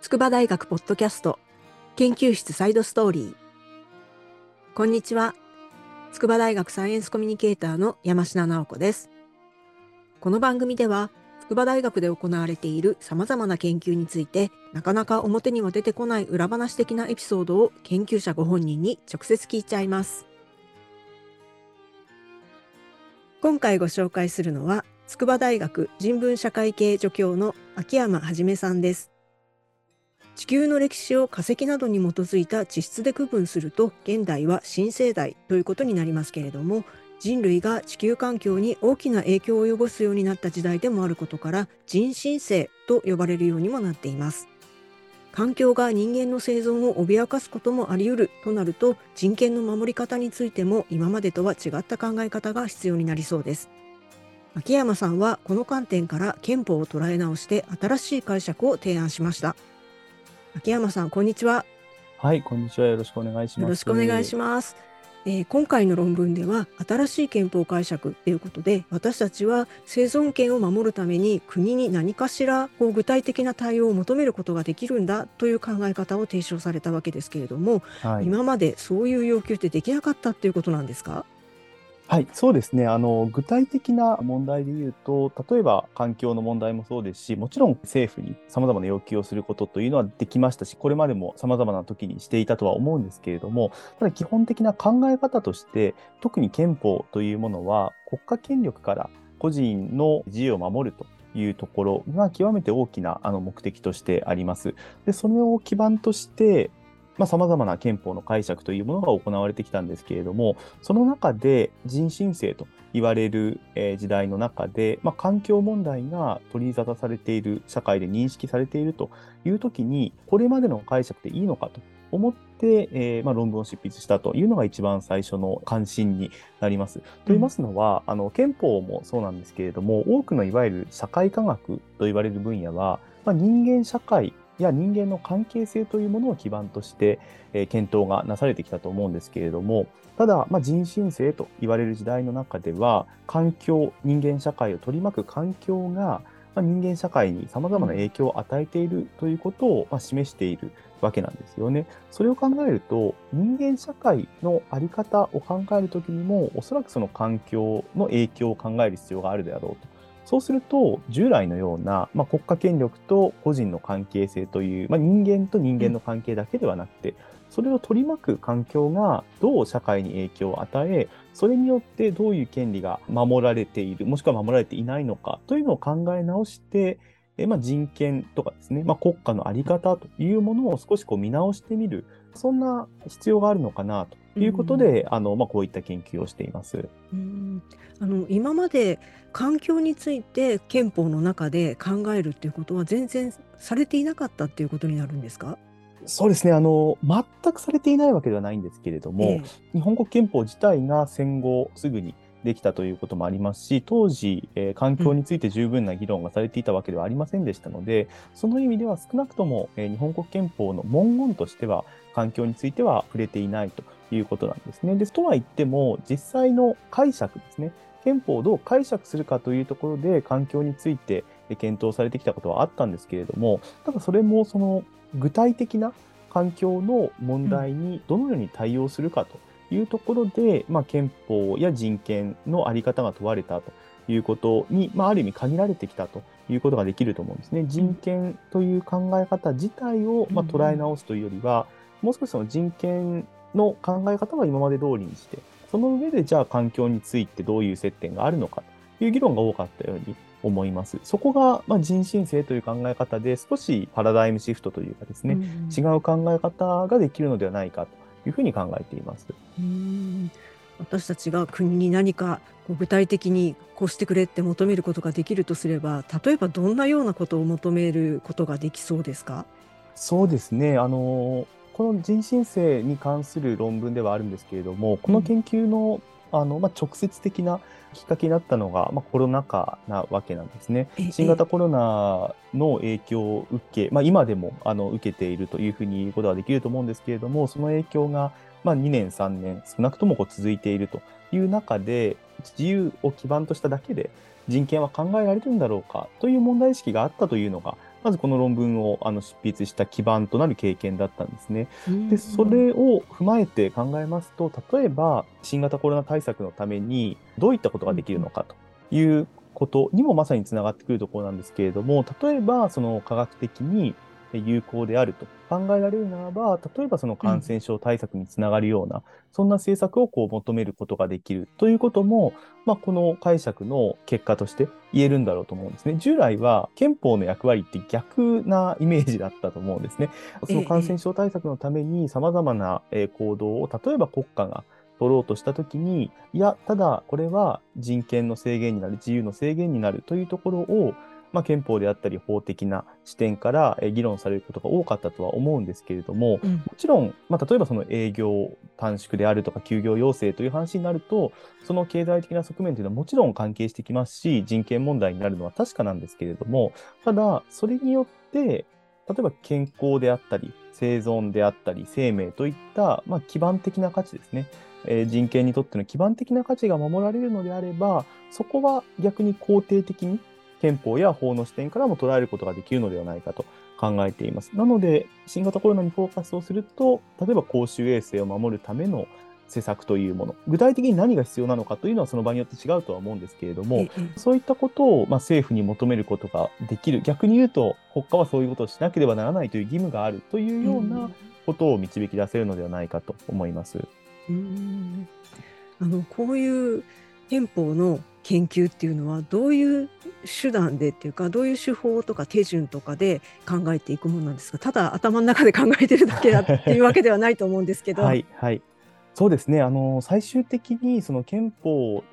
筑波大学ポッドキャスト研究室サイドストーリー。こんにちは。筑波大学サイエンスコミュニケーターの山科直子です。この番組では筑波大学で行われている様々な研究についてなかなか表には出てこない裏話的なエピソードを研究者ご本人に直接聞いちゃいます。今回ご紹介するのは筑波大学人文社会系助教の秋山はじめさんです。地球の歴史を化石などに基づいた地質で区分すると現代は新生代ということになりますけれども人類が地球環境に大きな影響を及ぼすようになった時代でもあることから人新世と呼ばれるようにもなっています。環境が人間の生存を脅かすこともあり得るとなると人権の守り方についても今までとは違った考え方が必要になりそうです。秋山さんはこの観点から憲法を捉え直して新しい解釈を提案しました。秋山さん、こんにちは。はい、こんにちは。よろしくお願いします。よろしくお願いします。えー、今回の論文では新しい憲法解釈ということで私たちは生存権を守るために国に何かしらこう具体的な対応を求めることができるんだという考え方を提唱されたわけですけれども、はい、今までそういう要求ってできなかったっていうことなんですか？はい、そうですね。あの、具体的な問題で言うと、例えば環境の問題もそうですし、もちろん政府に様々な要求をすることというのはできましたし、これまでも様々な時にしていたとは思うんですけれども、ただ基本的な考え方として、特に憲法というものは国家権力から個人の自由を守るというところが極めて大きなあの目的としてあります。で、それを基盤として、まあ、様々な憲法の解釈というものが行われてきたんですけれども、その中で人申請と言われる時代の中で、まあ、環境問題が取り沙汰されている、社会で認識されているというときに、これまでの解釈でいいのかと思って、えー、まあ、論文を執筆したというのが一番最初の関心になります。と言いますのは、あの憲法もそうなんですけれども、多くのいわゆる社会科学と言われる分野は、まあ、人間社会や人間の関係性というものを基盤として、えー、検討がなされてきたと思うんですけれども、ただ、まあ、人新世と言われる時代の中では、環境、人間社会を取り巻く環境が、まあ、人間社会に様々な影響を与えているということを、まあ、示しているわけなんですよね。それを考えると、人間社会のあり方を考えるときにも、おそらくその環境の影響を考える必要があるであろうと。そうすると、従来のような、まあ、国家権力と個人の関係性という、まあ、人間と人間の関係だけではなくて、それを取り巻く環境がどう社会に影響を与え、それによってどういう権利が守られている、もしくは守られていないのかというのを考え直して、えまあ、人権とかですね、まあ、国家の在り方というものを少しこう見直してみる、そんな必要があるのかなということで、うん、あのまあ、こういった研究をしています。うん。あの今まで環境について憲法の中で考えるっていうことは全然されていなかったっていうことになるんですか？そうですね。あの全くされていないわけではないんですけれども、ええ、日本国憲法自体が戦後すぐにできたということもありますし、当時、えー、環境について十分な議論がされていたわけではありませんでしたので、その意味では少なくとも、えー、日本国憲法の文言としては、環境については触れていないということなんですね。です。とは言っても、実際の解釈ですね。憲法をどう解釈するかというところで、環境について検討されてきたことはあったんですけれども、ただそれもその具体的な環境の問題にどのように対応するかというところで、まあ、憲法や人権の在り方が問われたということに、まあ、ある意味限られてきたということができると思うんですね。人権という考え方自体を、まあ、捉え直すというよりは、もう少しその人権の考え方は今まで通りにして、その上でじゃあ環境についてどういう接点があるのかという議論が多かったように思います。そこが、まあ、人申請という考え方で少しパラダイムシフトというかですね、うん、違う考え方ができるのではないかというふうに考えています。うん。私たちが国に何か具体的にこうしてくれって求めることができるとすれば例えばどんなようなことを求めることができそうですか？そうですね。あのこの人申請に関する論文ではあるんですけれどもこの研究のあの、まあ、直接的なきっかけになったのが、まあ、コロナ禍なわけなんですね。新型コロナの影響を受け、まあ、今でもあの受けているというふうに言うことはできると思うんですけれども、その影響が、まあ、2年、3年、少なくともこう続いているという中で、自由を基盤としただけで人権は考えられるんだろうかという問題意識があったというのが、まずこの論文をあの執筆した基盤となる経験だったんですね。うんで、それを踏まえて考えますと、例えば新型コロナ対策のためにどういったことができるのかということにもまさにつながってくるところなんですけれども、例えばその科学的に有効であると考えられるならば、例えばその感染症対策につながるような、そんな政策をこう求めることができるということも、まあ、この解釈の結果として言えるんだろうと思うんですね。従来は憲法の役割って逆なイメージだったと思うんですね。その感染症対策のために様々なえー行動を、例えば国家が取ろうとしたときに、いや、ただこれは人権の制限になる、自由の制限になるというところを、まあ、憲法であったり法的な視点からえー議論されることが多かったとは思うんですけれども、うんもちろん、まあ、例えばその営業短縮であるとか休業要請という話になると、その経済的な側面というのはもちろん関係してきますし、人権問題になるのは確かなんですけれども、ただ、それによって、例えば健康であったり、生存であったり、生命といった、まあ、基盤的な価値ですね。えー人権にとっての基盤的な価値が守られるのであれば、そこは逆に肯定的に憲法や法の視点からも捉えることができるのではないかと考えています。なので、新型コロナにフォーカスをすると、例えば公衆衛生を守るための施策というもの、具体的に何が必要なのかというのはその場によって違うとは思うんですけれども、ええそういったことを、まあ、政府に求めることができる。逆に言うと、国家はそういうことをしなければならないという義務があるというようなことを導き出せるのではないかと思います。うんあのこういう憲法の研究っていうのはどういう手段でっていうかどういう手法とか手順とかで考えていくものなんですか？ただ頭の中で考えてるだけだっていうわけではないと思うんですけど。はい、はい。そうですね。あの、最終的にその憲法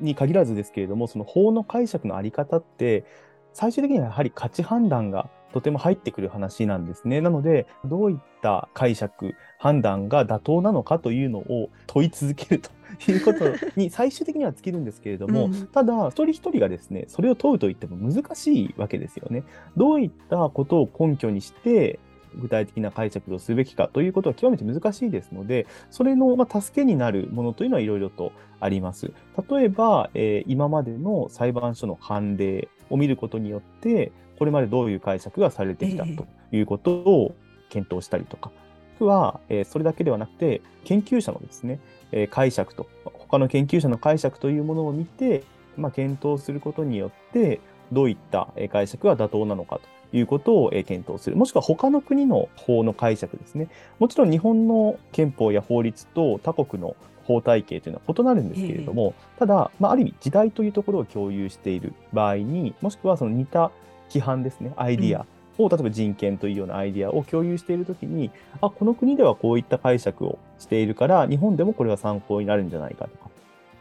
に限らずですけれども、その法の解釈のあり方って、最終的にはやはり価値判断がとても入ってくる話なんですね。なので、どういった解釈、判断が妥当なのかというのを問い続けるということに最終的には尽きるんですけれども、うんただ、一人一人がですね、それを問うと言っても難しいわけですよね。どういったことを根拠にして、具体的な解釈をすべきかということは極めて難しいですので、それのまあ助けになるものというのはいろいろとあります。例えば、えー今までの裁判所の判例を見ることによって、これまでどういう解釈がされてきたええということを検討したりとか、あとは、えーそれだけではなくて、研究者のですね、えー解釈と、他の研究者の解釈というものを見て、まあ、検討することによって、どういったえー解釈が妥当なのかということをえー検討する。もしくは他の国の法の解釈ですね。もちろん日本の憲法や法律と他国の法体系というのは異なるんですけれども、ただ、まあ、ある意味時代というところを共有している場合に、もしくはその似た規範ですね、アイディア。を、例えば人権というようなアイディアを共有しているときに、あ、この国ではこういった解釈をしているから、日本でもこれは参考になるんじゃないかとか、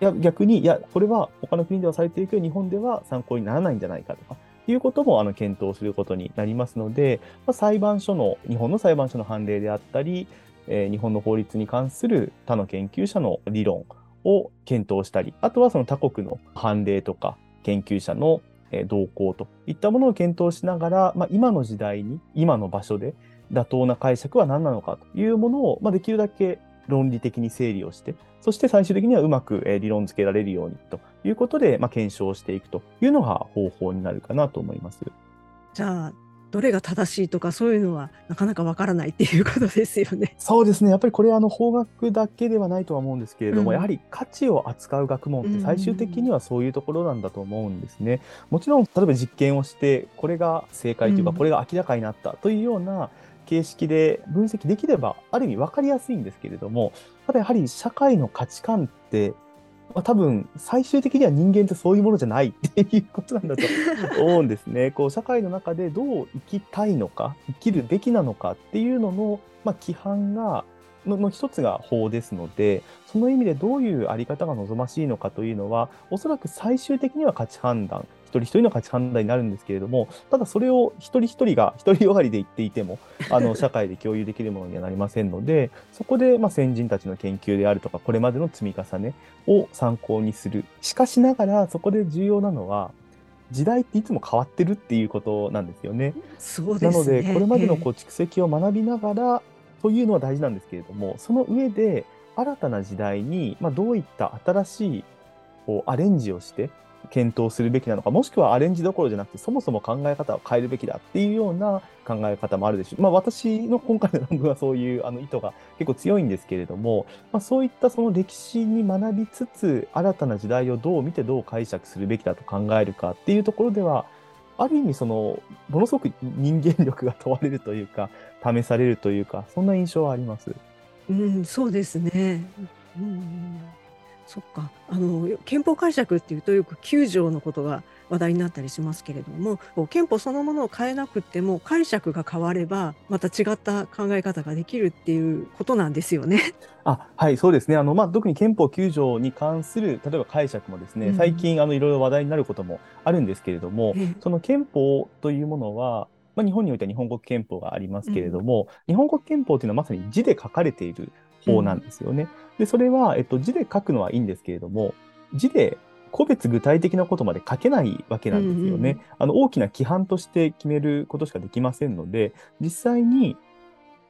いや、逆に、いや、これは他の国ではされているけど、日本では参考にならないんじゃないかとか、いうこともあの検討することになりますので、まあ、裁判所の、日本の裁判所の判例であったり、えー日本の法律に関する他の研究者の理論を検討したり、あとはその他国の判例とか研究者のえー動向といったものを検討しながら、まあ、今の時代に、今の場所で妥当な解釈は何なのかというものを、まあ、できるだけ論理的に整理をして、そして最終的にはうまく理論付けられるようにということで、まあ、検証していくというのが方法になるかなと思います。じゃあどれが正しいとかそういうのはなかなかわからないっていうことですよね。そうですね。やっぱりこれあの法学だけではないとは思うんですけれども、うんやはり価値を扱う学問って最終的にはそういうところなんだと思うんですね。もちろん例えば実験をしてこれが正解というか、うんこれが明らかになったというような形式で分析できればある意味分かりやすいんですけれども、ただやはり社会の価値観ってまあ、多分最終的には人間ってそういうものじゃないっていうことなんだと 思うんですね。こう社会の中でどう生きたいのか生きるべきなのかっていうのの、まあ、規範がのの一つが法ですのでその意味でどういうあり方が望ましいのかというのはおそらく最終的には価値判断一人一人の価値判断になるんですけれどもただそれを一人一人が一人よがりで言っていてもあの 社会で共有できるものにはなりませんのでそこでまあ先人たちの研究であるとかこれまでの積み重ねを参考にするしかしながらそこで重要なのは時代っていつも変わってるっていうことなんですよね。そうですね。なのでこれまでのえこう蓄積を学びながらというのは大事なんですけれどもその上で新たな時代に、まあ、どういった新しいこうアレンジをして検討するべきなのか、もしくはアレンジどころじゃなくて、そもそも考え方を変えるべきだっていうような考え方もあるでしょう。まあ、私の今回の論文はそういうあの意図が結構強いんですけれども、まあ、そういったその歴史に学びつつ、新たな時代をどう見てどう解釈するべきだと考えるかっていうところでは、ある意味その、ものすごく人間力が問われるというか、試されるというか、そんな印象はあります。うん、そうですね。うんそっか。あの、憲法解釈っていうとよく9条のことが話題になったりしますけれども、憲法そのものを変えなくても解釈が変われば、また違った考え方ができるっていうことなんですよね。あ、はい、そうですね。あの、まあ、特に憲法9条に関する、例えば解釈もですね、うん最近、あの、いろいろ話題になることもあるんですけれども、ええその憲法というものは、まあ、日本においては日本国憲法がありますけれども、日本国憲法というのはまさに字で書かれている法なんですよね。で、それは、えっと、字で書くのはいいんですけれども、字で個別具体的なことまで書けないわけなんですよね。うんうんあの、大きな規範として決めることしかできませんので、実際に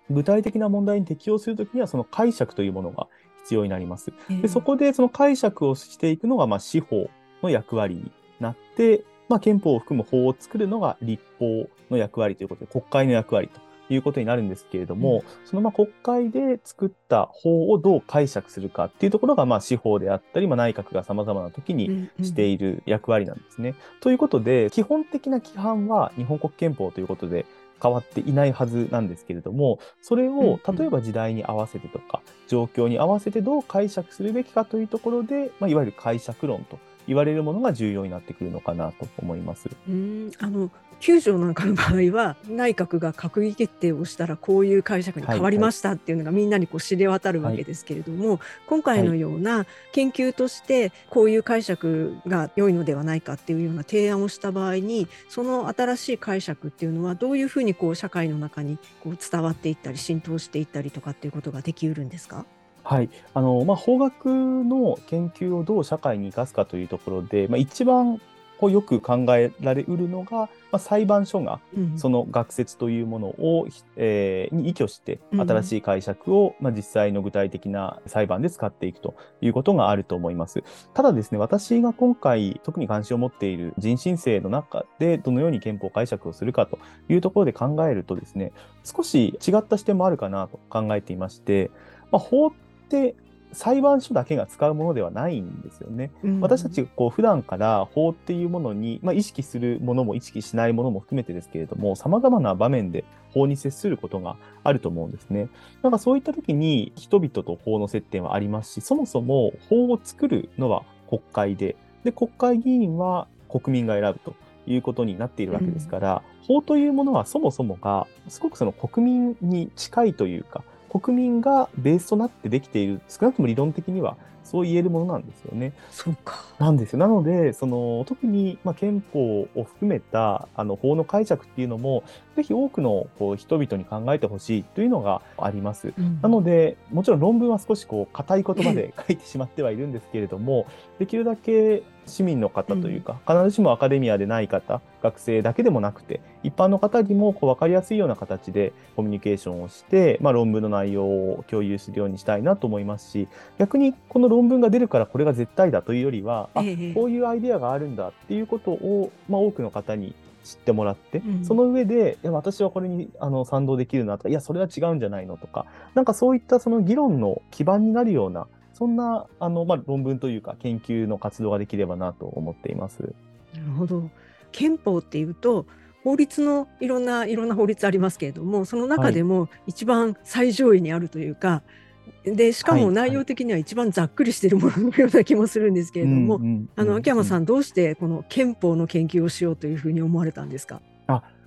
具体的な問題に適用するときには、その解釈というものが必要になります。で、そこでその解釈をしていくのが、まあ、司法の役割になって、まあ、憲法を含む法を作るのが立法の役割ということで、国会の役割ということになるんですけれども、そのまあ国会で作った法をどう解釈するかっていうところが、まあ、司法であったり、まあ、内閣が様々な時にしている役割なんですね。ということで、基本的な規範は日本国憲法ということで変わっていないはずなんですけれども、それうんをうん。例えば時代に合わせてとか、状況に合わせてどう解釈するべきかというところで、まあ、いわゆる解釈論と言われるものが重要になってくるのかなと思います。うんあの9条なんかの場合は内閣が閣議決定をしたらこういう解釈に変わりましたっていうのがみんなにこう知れ渡るわけですけれども、今回のような研究としてこういう解釈が良いのではないかっていうような提案をした場合にその新しい解釈っていうのはどういうふうにこう社会の中にこう伝わっていったり浸透していったりとかっていうことができうるんですか？はい。あの、まあ、法学の研究をどう社会に生かすかというところで、まあ、一番こうよく考えられうるのが、まあ、裁判所がうんその学説というものを、えーに依拠して、うん新しい解釈を、まあ、実際の具体的な裁判で使っていくということがあると思います。ただですね、私が今回特に関心を持っている人申請の中でどのように憲法解釈をするかというところで考えるとですね、少し違った視点もあるかなと考えていまして、まあ、法って裁判所だけが使うものではないんですよね。うん私たちこう普段から法っていうものに、まあ、意識するものも意識しないものも含めてですけれども、様々な場面で法に接することがあると思うんですね。なんかそういった時に人々と法の接点はありますし、そもそも法を作るのは国会で、で、国会議員は国民が選ぶということになっているわけですから、法というものはそもそもが、すごくその国民に近いというか、国民がベースとなってできている、少なくとも理論的にはそう言えるものなんですよね。そうか。なんですよ。なので、その特に、まあ、憲法を含めたあの法の解釈っていうのも、ぜひ多くのこう人々に考えてほしいというのがあります。なので、もちろん論文は少しこう硬い言葉で書いてしまってはいるんですけれども、できるだけ市民の方というか、必ずしもアカデミアでない方、学生だけでもなくて、一般の方にもこう分かりやすいような形でコミュニケーションをして、まあ、論文の内容を共有するようにしたいなと思いますし、逆にこの論文が出るからこれが絶対だというよりは、あええ。こういうアイデアがあるんだっていうことを、まあ、多くの方に知ってもらって、うん。その上で、いや私はこれにあの賛同できるなとか、いや、それは違うんじゃないのとか、なんかそういったその議論の基盤になるような、そんなあの、まあ、論文というか研究の活動ができればなと思っています。なるほど。憲法っていうと法律のいろんないろんな法律ありますけれどもその中でも一番最上位にあるというか、でしかもはい内容的には一番ざっくりしているもののような気もするんですけれども、あの秋山さん。んどうしてこの憲法の研究をしようというふうに思われたんですか？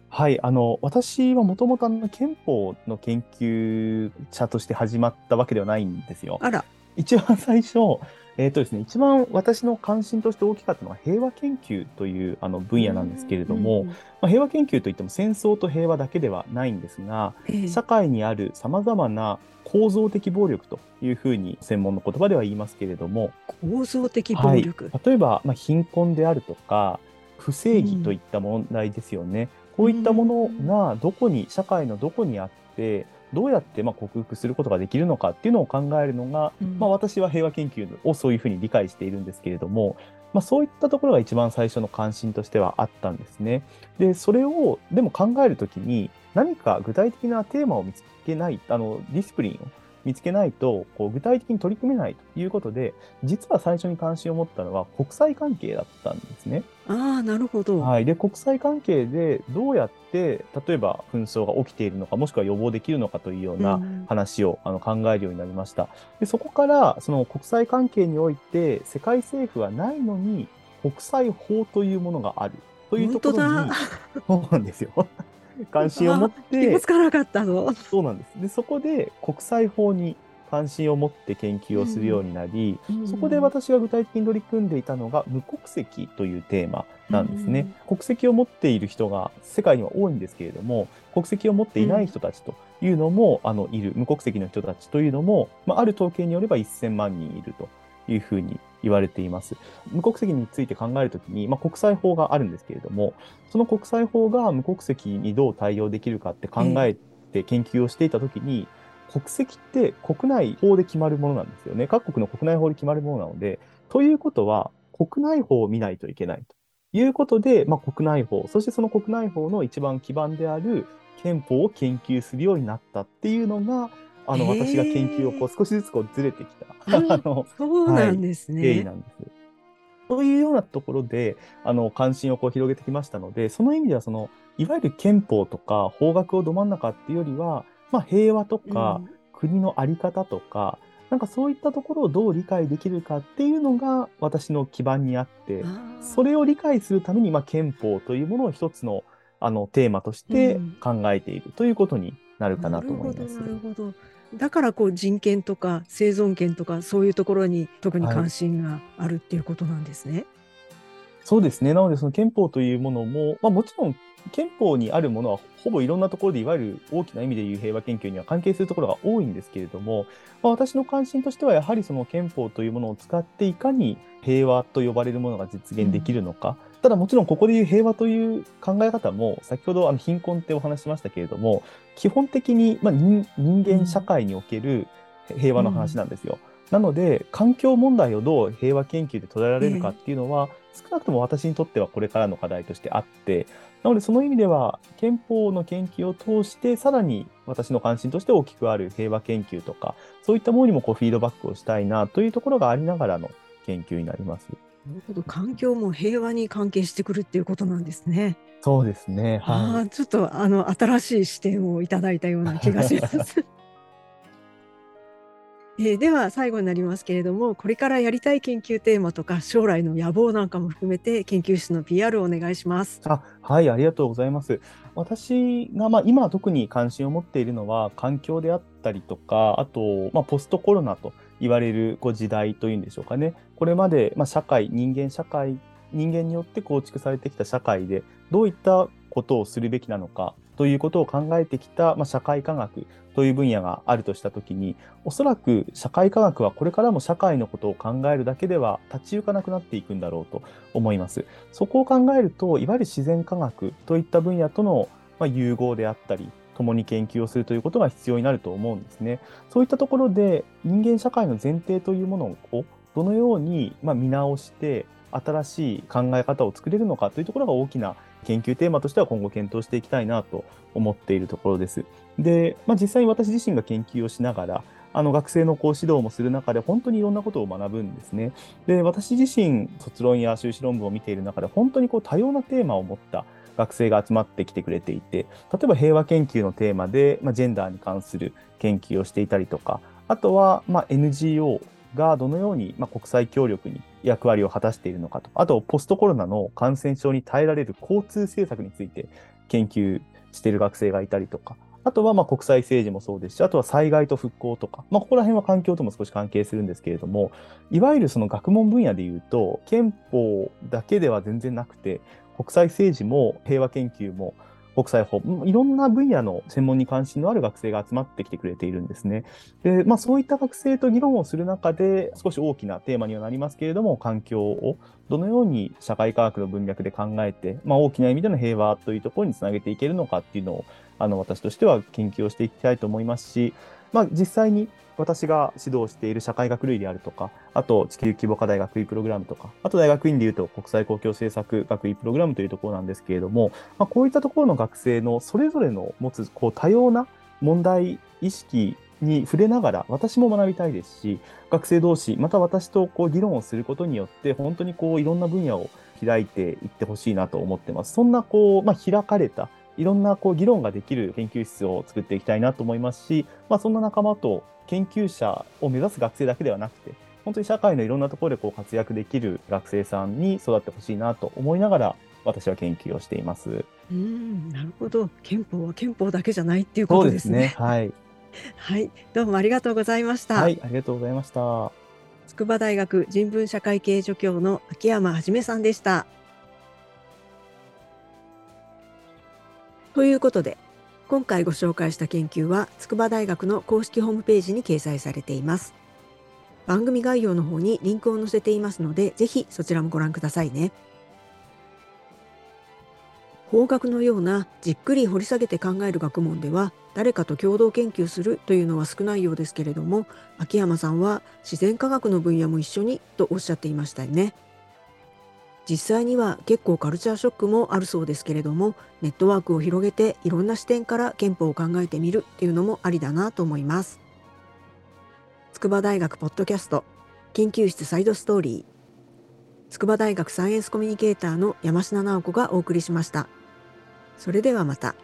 はい、あの私はもともと憲法の研究者として始まったわけではないんですよ。あら、一番最初、えっ、とですね、一番私の関心として大きかったのは平和研究というあの分野なんですけれども、うんまあ、平和研究といっても戦争と平和だけではないんですが、ええ社会にある様々な構造的暴力というふうに専門の言葉では言いますけれども、構造的暴力？例えば、まあ、貧困であるとか、不正義といった問題ですよね。こういったものがどこに、社会のどこにあって、どうやってまあ克服することができるのかっていうのを考えるのが、うんまあ、私は平和研究をそういうふうに理解しているんですけれども、まあ、そういったところが一番最初の関心としてはあったんですね。で、それをでも考えるときに何か具体的なテーマを見つけない、あのディスプリンを見つけないとこう具体的に取り組めないということで、実は最初に関心を持ったのは国際関係だったんですね。ああ、なるほど。はい。で、国際関係でどうやって、例えば紛争が起きているのか、もしくは予防できるのかというような話を、あの考えるようになりました。で、そこから、その国際関係において、世界政府はないのに、国際法というものがあるというところに、そうなんですよ。関心を持って、気つかなかったぞ。そうなんです。で、そこで国際法に関心を持って研究をするようになり、うん、そこで私が具体的に取り組んでいたのが無国籍というテーマなんですね、うん、国籍を持っている人が世界には多いんですけれども国籍を持っていない人たちというのも、うん、あのいる無国籍の人たちというのも、まあ、ある統計によれば1000万人いるというふうに言われています。無国籍について考えるときに、まあ、国際法があるんですけれども、その国際法が無国籍にどう対応できるかって考えて研究をしていたときに、国籍って国内法で決まるものなんですよね。各国の国内法で決まるものなので、ということは、国内法を見ないといけないということで、まあ、国内法、そしてその国内法の一番基盤である憲法を研究するようになったっていうのが、あの、私が研究をこう少しずつこうずれてきた、あの、そうなんですね。経緯なんです。というようなところで、あの、関心をこう広げてきましたので、その意味では、その、いわゆる憲法とか法学をど真ん中っていうよりは、まあ、平和とか、国の在り方とか、なんかそういったところをどう理解できるかっていうのが私の基盤にあって、それを理解するために、まあ、憲法というものを一つのあのテーマとして考えているということになるかなと思います。なるほどだからこう人権とか生存権とかそういうところに特に関心があるっていうことなんですね。はい、そうですね。なのでその憲法というものも、まあ、もちろん憲法にあるものはほぼいろんなところでいわゆる大きな意味でいう平和研究には関係するところが多いんですけれども、まあ、私の関心としてはやはりその憲法というものを使っていかに平和と呼ばれるものが実現できるのか、ただもちろんここでいう平和という考え方も先ほどあの貧困ってお話しましたけれども基本的にまあ人間社会における平和の話なんですよ。うんなので、環境問題をどう平和研究で捉えられるかっていうのは、少なくとも私にとってはこれからの課題としてあって、なのでその意味では、憲法の研究を通して、さらに私の関心として大きくある平和研究とか、そういったものにもこうフィードバックをしたいなというところがありながらの研究になります。なるほど、環境も平和に関係してくるっていうことなんですね。そうですね。はい、あちょっとあの新しい視点をいただいたような 気がします。えー、では最後になりますけれどもこれからやりたい研究テーマとか将来の野望なんかも含めて研究室の PR をお願いします。あはいありがとうございます。私が、まあ、今特に関心を持っているのは環境であったりとかあと、まあ、ポストコロナと言われるこう時代というんでしょうかねこれまで、まあ、社会人間社会人間によって構築されてきた社会でどういったことをするべきなのかということを考えてきた、まあ、社会科学という分野があるとしたときに、おそらく社会科学はこれからも社会のことを考えるだけでは立ち行かなくなっていくんだろうと思います。そこを考えると、いわゆる自然科学といった分野とのまあ融合であったり、共に研究をするということが必要になると思うんですね。そういったところで人間社会の前提というものをどのように見直して新しい考え方を作れるのかというところが大きな研究テーマとしては今後検討していきたいなと思っているところです。で、まあ、実際に私自身が研究をしながら、あの学生の講指導もする中で本当にいろんなことを学ぶんですね。で、私自身卒論や修士論文を見ている中で本当にこう多様なテーマを持った学生が集まってきてくれていて、例えば平和研究のテーマで、まあ、ジェンダーに関する研究をしていたりとか、あとは、まあ、NGO がどのように、まあ、国際協力に役割を果たしているのかと、あと、ポストコロナの感染症に耐えられる交通政策について研究している学生がいたりとか、あとはまあ国際政治もそうですし、あとは災害と復興とか、まあ、ここら辺は環境とも少し関係するんですけれども、いわゆるその学問分野でいうと、憲法だけでは全然なくて、国際政治も平和研究も国際法、いろんな分野の専門に関心のある学生が集まってきてくれているんですね。で、まあそういった学生と議論をする中で、少し大きなテーマにはなりますけれども、環境をどのように社会科学の文脈で考えて、まあ大きな意味での平和というところにつなげていけるのかっていうのを、あの私としては研究をしていきたいと思いますし、まあ、実際に私が指導している社会学類であるとか、あと地球規模課題学位プログラムとか、あと大学院でいうと国際公共政策学位プログラムというところなんですけれども、まあ、こういったところの学生のそれぞれの持つこう多様な問題意識に触れながら私も学びたいですし、学生同士、また私とこう議論をすることによって、本当にこういろんな分野を開いていってほしいなと思ってます。そんなこう、まあ、開かれたいろんなこう議論ができる研究室を作っていきたいなと思いますし、まあ、そんな仲間と研究者を目指す学生だけではなくて、本当に社会のいろんなところでこう活躍できる学生さんに育ってほしいなと思いながら、私は研究をしています。うん、なるほど。憲法は憲法だけじゃないっていうことですね。すねはい。はい、どうもありがとうございました。はい、ありがとうございました。筑波大学人文社会系助教の秋山はじめさんでした。ということで、今回ご紹介した研究は筑波大学の公式ホームページに掲載されています。番組概要の方にリンクを載せていますので、ぜひそちらもご覧くださいね。法学のようなじっくり掘り下げて考える学問では誰かと共同研究するというのは少ないようですけれども秋山さんは自然科学の分野も一緒にとおっしゃっていましたよね。実際には結構カルチャーショックもあるそうですけれどもネットワークを広げていろんな視点から憲法を考えてみるっていうのもありだなと思います。筑波大学ポッドキャスト研究室サイドストーリー。筑波大学サイエンスコミュニケーターの山科直子がお送りしました。それではまた。